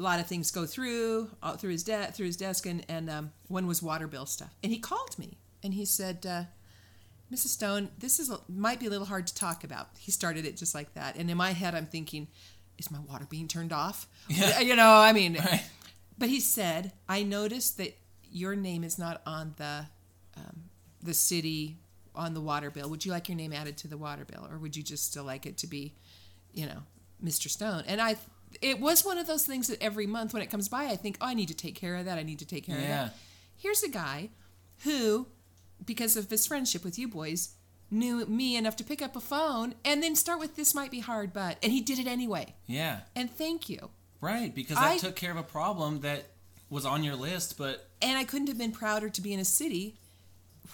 a lot of things go through uh, through his de- through his desk, and and um, one was water bill stuff. And he called me and he said, uh, "Mrs. Stone, this is might be a little hard to talk about." He started it just like that, and in my head, I'm thinking, "Is my water being turned off?" Yeah. You know, I mean, Right. but he said, "I noticed that your name is not on the um, the city on the water bill. Would you like your name added to the water bill, or would you just still like it to be, you know, Mr. Stone?" And I, it was one of those things that every month when it comes by, I think, "Oh, I need to take care of that. I need to take care of that." Here's a guy who, because of his friendship with you boys, knew me enough to pick up a phone and then start with this might be hard, but and he did it anyway. Yeah. And thank you. Right. Because that I- took care of a problem that was on your list, but And I couldn't have been prouder to be in a city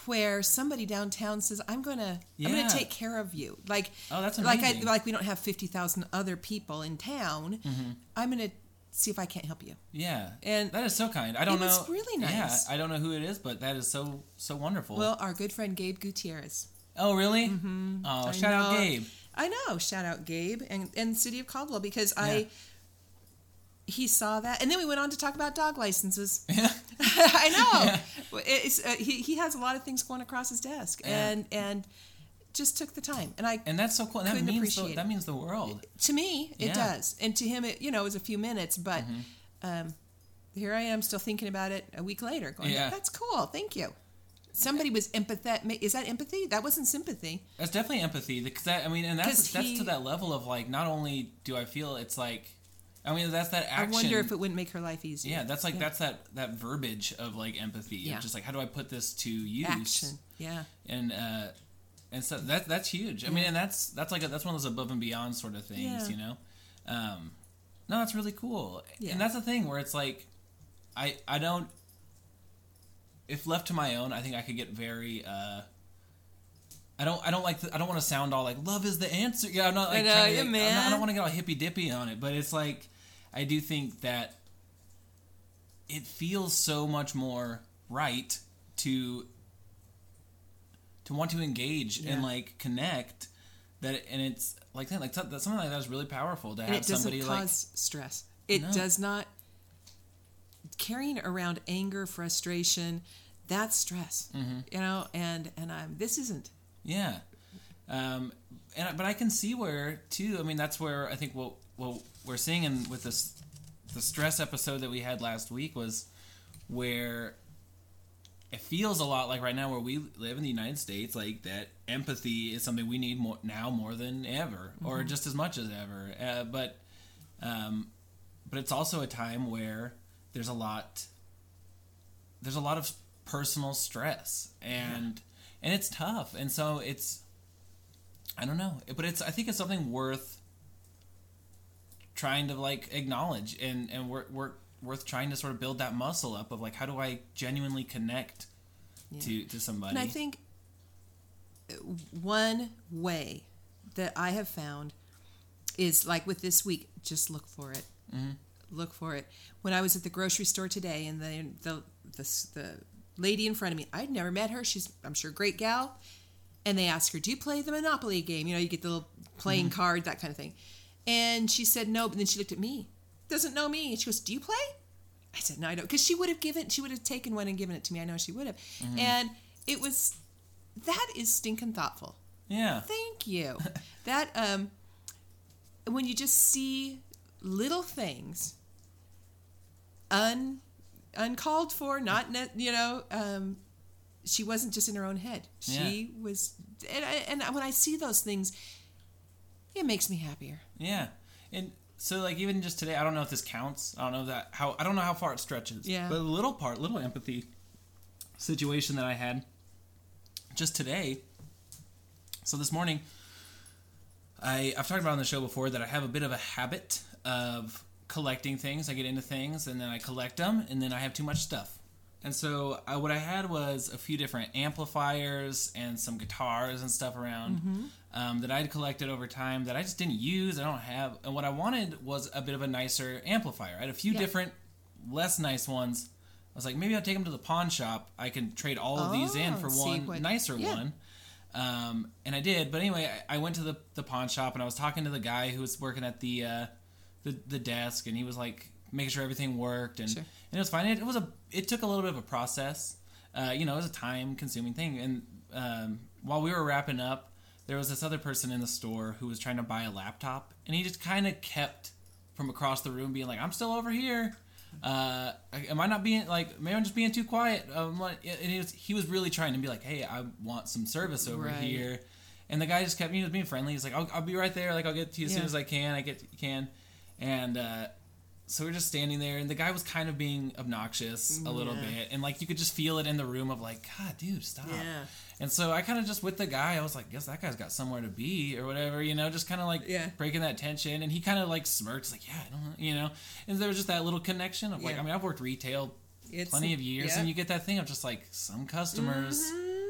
where somebody downtown says, "I'm gonna, I'm gonna take care of you." Like, Oh, that's like I, like we don't have fifty thousand other people in town. Mm-hmm. I'm gonna see if I can't help you. yeah. And that is so kind. I don't know. was really nice. Yeah. I don't know who it is, but that is so so wonderful. Well, our good friend Gabe Gutierrez. oh, really? Mm-hmm. Oh, I shout out. Gabe. I know. Shout out Gabe and and City of Caldwell because Yeah. I. He saw that, and then we went on to talk about dog licenses. Yeah. I know. Yeah. It's, uh, he he has a lot of things going across his desk, Yeah. and and just took the time. And I And that's so cool. That means the, that means the world. to me it does, and to him it you know it was a few minutes, but Mm-hmm. um, here I am still thinking about it a week later. Going, Yeah. that's cool. Thank you. somebody was empathetic. Is that empathy? That wasn't sympathy. That's definitely empathy because that I mean, and that's that's he- to that level of like not only do I feel it's like, I mean that's that action. I wonder if it wouldn't make her life easier. yeah, that's like that's that that verbiage of like empathy. Yeah. Of just like how do I put this to use? action. Yeah. and uh and so that that's huge i mean and that's that's like a, that's one of those above and beyond sort of things Yeah. you know um no that's really cool Yeah. and that's the thing where it's like i i don't if left to my own i think i could get very uh I don't. I don't like. The, I don't want to sound all like love is the answer. Yeah, I'm not like. I know, to, yeah, I'm not- I don't want to get all hippy dippy on it, but it's like, I do think that it feels so much more right to to want to engage Yeah. and like connect that and it's like that like that something like that is really powerful to and have it doesn't somebody cause like stress. It No. does not. Carrying around anger, frustration, that's stress. Mm-hmm. You know, and and I'm this isn't. yeah um and but i can see where too i mean that's where i think what what we're seeing in with this the stress episode that we had last week was where it feels a lot like right now where we live in the United States, like that empathy is something we need more now more than ever, or just as much as ever. Uh, but, um, but it's also a time where there's a lot, there's a lot of personal stress, and and it's tough, and so it's, I don't know, but it's I think it's something worth trying to like acknowledge and and work work worth trying to sort of build that muscle up of like how do I genuinely connect Yeah. to to somebody. And I think one way that I have found is like with this week, just look for it. Mm-hmm. Look for it. When I was at the grocery store today, and the the the, the lady in front of me, I'd never met her. She's I'm sure a great gal. And they ask her, "Do you play the Monopoly game? You know, you get the little playing Mm-hmm. card, that kind of thing." And she said no, but then she looked at me. Doesn't know me. And she goes, "Do you play?" I said, "No, I don't." Because she would have given, she would have taken one and given it to me. I know she would have. Mm-hmm. And it was that is stinking thoughtful. yeah, Thank you. that um, when you just see little things, un uncalled for, not you know, um, she wasn't just in her own head. She was, and, I, and when I see those things, it makes me happier. yeah, and so like even just today, I don't know if this counts. I don't know that how I don't know how far it stretches. Yeah. but a little part, little empathy situation that I had just today. So this morning, I I've talked about on the show before that I have a bit of a habit of collecting things. I get into things and then I collect them and then I have too much stuff. And so I, what I had was a few different amplifiers and some guitars and stuff around mm-hmm. Um, that I'd collected over time that I just didn't use. I don't have. And what I wanted was a bit of a nicer amplifier. I had a few Yeah. different, less nice ones. I was like, maybe I'll take them to the pawn shop. I can trade all of these in Oh, for one what- nicer yeah. one. Um, and I did, but anyway, I, I went to the, the pawn shop and I was talking to the guy who was working at the uh, the, the desk, and he was like making sure everything worked, and, Sure. and it was fine. It, it was a it took a little bit of a process, uh, you know, it was a time consuming thing. And um, while we were wrapping up, there was this other person in the store who was trying to buy a laptop, and he just kind of kept from across the room being like, "I'm still over here." Uh, am I not being like? Maybe I'm just being too quiet. Um, and he was he was really trying to be like, "Hey, I want some service over Right. here," and the guy just kept he was being friendly. He's like, "I'll, I'll be right there. Like, I'll get to you as soon as I can. I get you can," and uh, so we're just standing there, and the guy was kind of being obnoxious a little Yeah. bit, and like you could just feel it in the room of like, "God, dude, stop." Yeah. And so I kind of just with the guy, I was like, guess that guy's got somewhere to be or whatever, you know, just kind of like Yeah. breaking that tension. And he kind of like smirks like, yeah, I don't know, you know. And there was just that little connection of like, Yeah. I mean, I've worked retail It's plenty of years. Mm-hmm. and you get that thing of just like some customers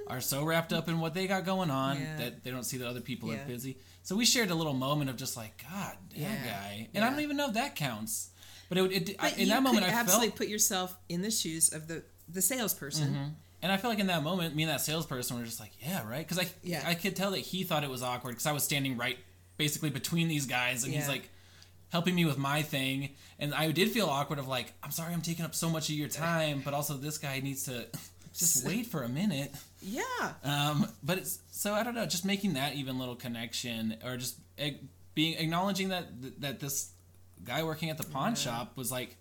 are so wrapped up in what they got going on that they don't see that other people are busy. So we shared a little moment of just like, God, that Yeah. guy, and I don't even know if that counts. But it, it, I, But in you that moment, I absolutely felt put yourself in the shoes of the the salesperson. And I feel like in that moment, me and that salesperson were just like, yeah, right? Because I, Yeah. I could tell that he thought it was awkward because I was standing right basically between these guys and he's like helping me with my thing. And I did feel awkward of like, I'm sorry I'm taking up so much of your time, but also this guy needs to just wait for a minute. Yeah. Um, but it's so I don't know, just making that even little connection or just being acknowledging that that this guy working at the pawn shop was like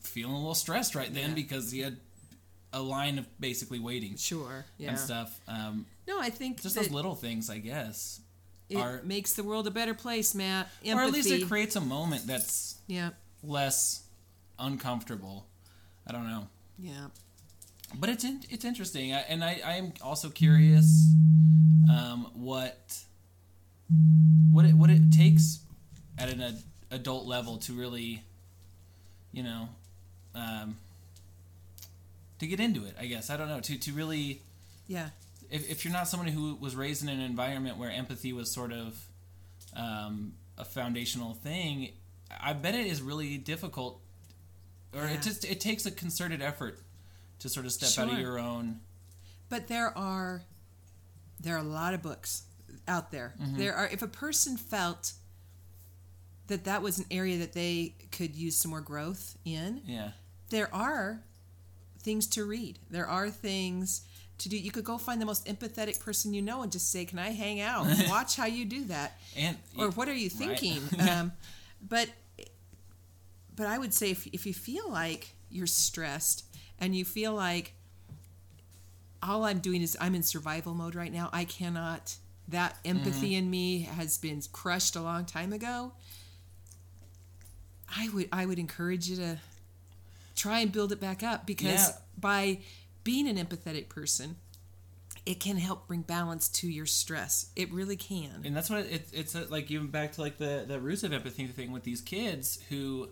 feeling a little stressed right then Yeah. because he had a line of basically waiting Sure. Yeah. and stuff. Um, No, I think just those little things, I guess, it are- makes the world a better place, Matt. Empathy. or at least it creates a moment that's yeah. less uncomfortable. I don't know. Yeah. but it's in, it's interesting, I, and I I am also curious um, what what it what it takes at an adult level to really, you know, um, to get into it. I guess I don't know to to really Yeah. if if you're not someone who was raised in an environment where empathy was sort of um, a foundational thing, I bet it is really difficult, or Yeah. it just it takes a concerted effort to sort of step out of your own. But there are there are a lot of books out there. Mm-hmm. There are if a person felt that that was an area that they could use some more growth in, Yeah, there are things to read. There are things to do. You could go find the most empathetic person you know and just say, "Can I hang out? Watch how you do that." and Or what are you Right. thinking? um, but but I would say if if you feel like you're stressed and you feel like all I'm doing is I'm in survival mode right now. I cannot. That empathy Mm-hmm. in me has been crushed a long time ago. I would I would encourage you to try and build it back up because Yeah. by being an empathetic person, it can help bring balance to your stress. It really can. and that's what it, it's like even back to like the the roots of empathy thing with these kids who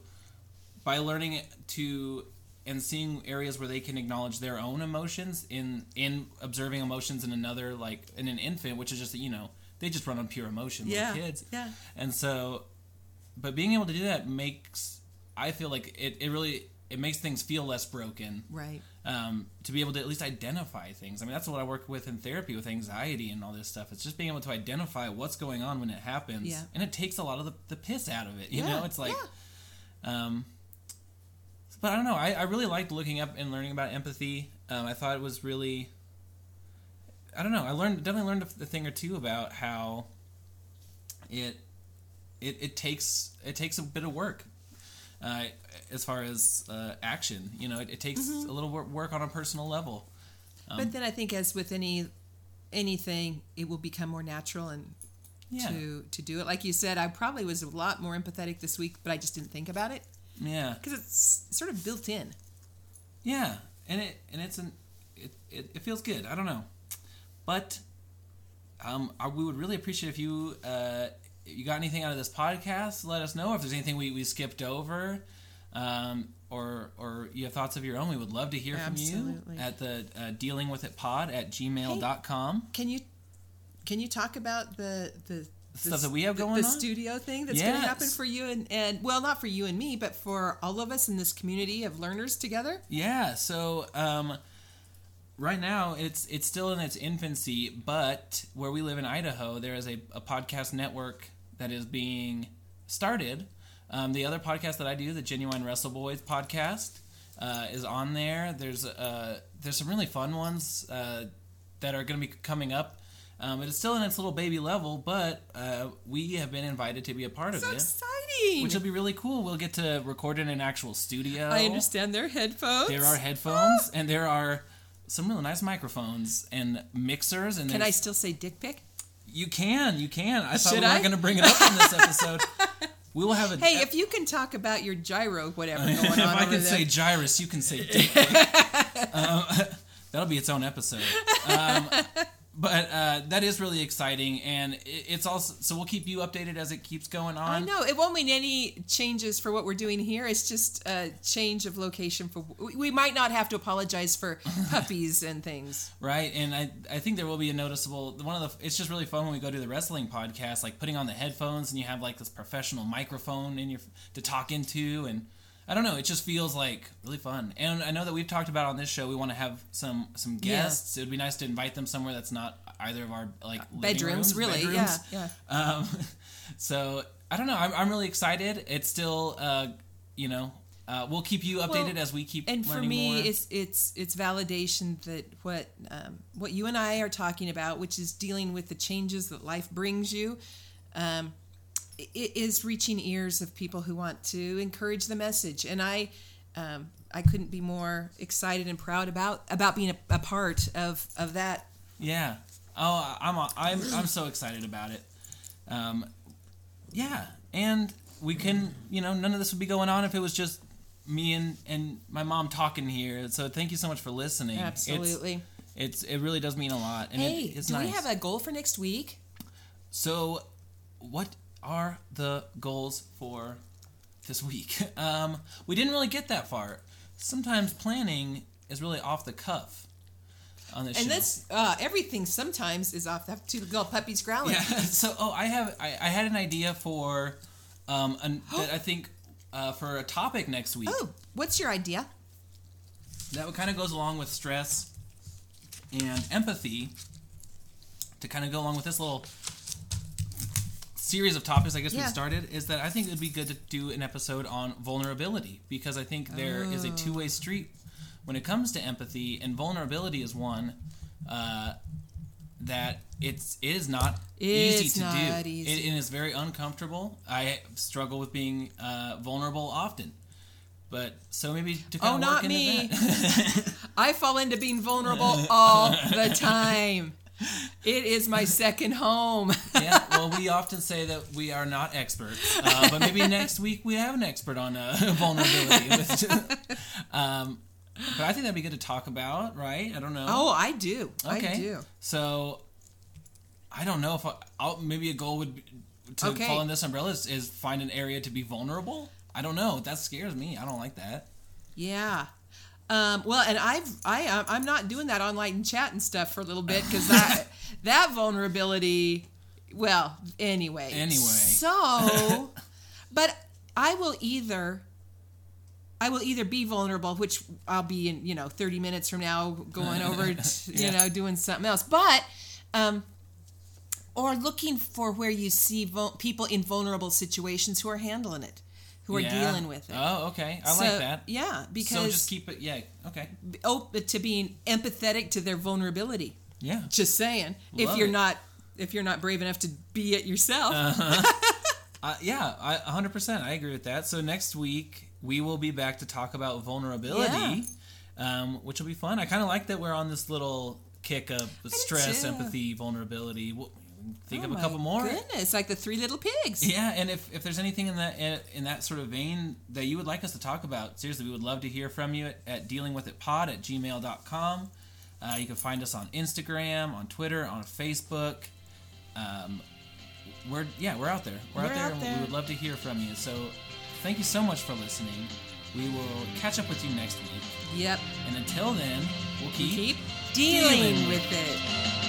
by learning to and seeing areas where they can acknowledge their own emotions in in observing emotions in another like in an infant which is just you know they just run on pure emotion Yeah, little kids yeah. and so but being able to do that makes i feel like it, it really it makes things feel less broken Right. um, to be able to at least identify things. I mean, that's what I work with in therapy with anxiety and all this stuff. It's just being able to identify what's going on when it happens, Yeah. and it takes a lot of the, the piss out of it. You Yeah, know, it's like, yeah. um, but I don't know. I, I really liked looking up and learning about empathy. Um, I thought it was really, I don't know. I learned definitely learned a, a thing or two about how it it, it takes it takes a bit of work uh, as far as uh, action. You know, it, it takes Mm-hmm. a little work on a personal level. Um, but then I think, as with any anything, it will become more natural and Yeah. to to do it. Like you said, I probably was a lot more empathetic this week, but I just didn't think about it Yeah, because it's sort of built in. yeah, and it and it's an it, it, it feels good. I don't know, but um, I, we would really appreciate if you uh, you got anything out of this podcast. Let us know if there's anything we, we skipped over. Um, or, or you have thoughts of your own, we would love to hear Absolutely. from you at the uh, dealing with it pod at gmail.com. Can you can you talk about the the Stuff that we have going the on? studio thing that's going to happen for you and and well, not for you and me, but for all of us in this community of learners together. Yeah, so um, right now it's it's still in its infancy, but where we live in Idaho, there is a, a podcast network that is being started. Um, the other podcast that I do, the Genuine Wrestle Boys podcast, uh, is on there. There's uh, there's some really fun ones uh, that are going to be coming up. Um, it is still in its little baby level, but uh, we have been invited to be a part of So it, exciting! which will be really cool. We'll get to record in an actual studio. I understand their headphones. There are headphones and there are some really nice microphones and mixers. And Can I still say dick pic? You can, you can. I thought Should we I? weren't going to bring it up in this episode. we will have a. Hey, if you can talk about your gyro, whatever going if on I over can there. say gyrus, you can say dick. um, that'll be its own episode. Um, but uh, that is really exciting, and it's also so we'll keep you updated as it keeps going on. I know it won't mean any changes for what we're doing here. It's just a change of location for. we- We might not have to apologize for puppies and things. Right, and I I think there will be a noticeable one of the. It's just really fun when we go to the wrestling podcast, like putting on the headphones and you have like this professional microphone in your to talk into, and I don't know, it just feels like really fun. And I know that we've talked about on this show, we want to have some some Yeah. guests. It would be nice to invite them somewhere that's not either of our like Bedrooms, rooms, really? bedrooms. Yeah, Um, so I don't know. I'm, I'm really excited. It's still, uh, you know, uh, we'll keep you updated Well, as we keep And for me, more. it's it's it's validation that what um, what you and I are talking about, which is dealing with the changes that life brings you. Um, it is reaching ears of people who want to encourage the message and i um, I couldn't be more excited and proud about about being a, a part of of that. Yeah. Oh, I'm I'm I'm so excited about it. Um, yeah, and we can, you know, none of this would be going on if it was just me and and my mom talking here. So thank you so much for listening. Absolutely. It's, it's it really does mean a lot, and hey, it, it's do nice. we have a goal for next week? So, what are the goals for this week? Um, we didn't really get that far. Sometimes planning is really off the cuff on this And show. this uh, everything sometimes is off the two little puppies growling. yeah. So, oh, I have I, I had an idea for um an, that I think uh, for a topic next week Oh, what's your idea? that kind of goes along with stress and empathy to kind of go along with this little series of topics I guess Yeah. we've started is that I think it would be good to do an episode on vulnerability because I think there is Oh. a two-way street when it comes to empathy and vulnerability is one uh, that it's it is not easy to not do easy. It, it is very uncomfortable I struggle with being uh, vulnerable often but so maybe to kind Oh, of not work into me. I fall into being vulnerable all the time. It is my second home. yeah, well, we often say that we are not experts, uh, but maybe next week we have an expert on uh, vulnerability. um, but I think that'd be good to talk about, right? I don't know. Oh, I do. okay. I do. So, I don't know if I, I'll, maybe a goal would be to Okay. fall in this umbrella is, is find an area to be vulnerable. I don't know. That scares me. I don't like that. Yeah. Um, well, and I've I um, I'm not doing that online and chat and stuff for a little bit because that that vulnerability. Well, anyway. Anyway. So, but I will either. I will either be vulnerable, which I'll be in, you know, 30 minutes from now going over, to, you know, doing something else. But, um, or looking for where you see vul- people in vulnerable situations who are handling it, who are Yeah. dealing with it. Oh, okay. I So, like that. Yeah, because so just keep it. Yeah. Okay. open to being empathetic to their vulnerability. Yeah. Just saying, if you're it. not if you're not brave enough to be it yourself, Uh, yeah, I, 100%. I agree with that. So next week, we will be back to talk about vulnerability, um, which will be fun. I kind of like that we're on this little kick of stress, empathy, vulnerability. We'll think Oh of a couple more. Goodness, like the three little pigs. Yeah, and if, if there's anything in that in that sort of vein that you would like us to talk about, seriously, we would love to hear from you at, at dealingwithitpod at gmail.com. Uh, you can find us on Instagram, on Twitter, on Facebook. Um, we're yeah, we're out there. We're, We're out there, out and there. we would love to hear from you. So, thank you so much for listening. We will catch up with you next week, Yep. and until then, we'll keep, Keep dealing Dealing with it.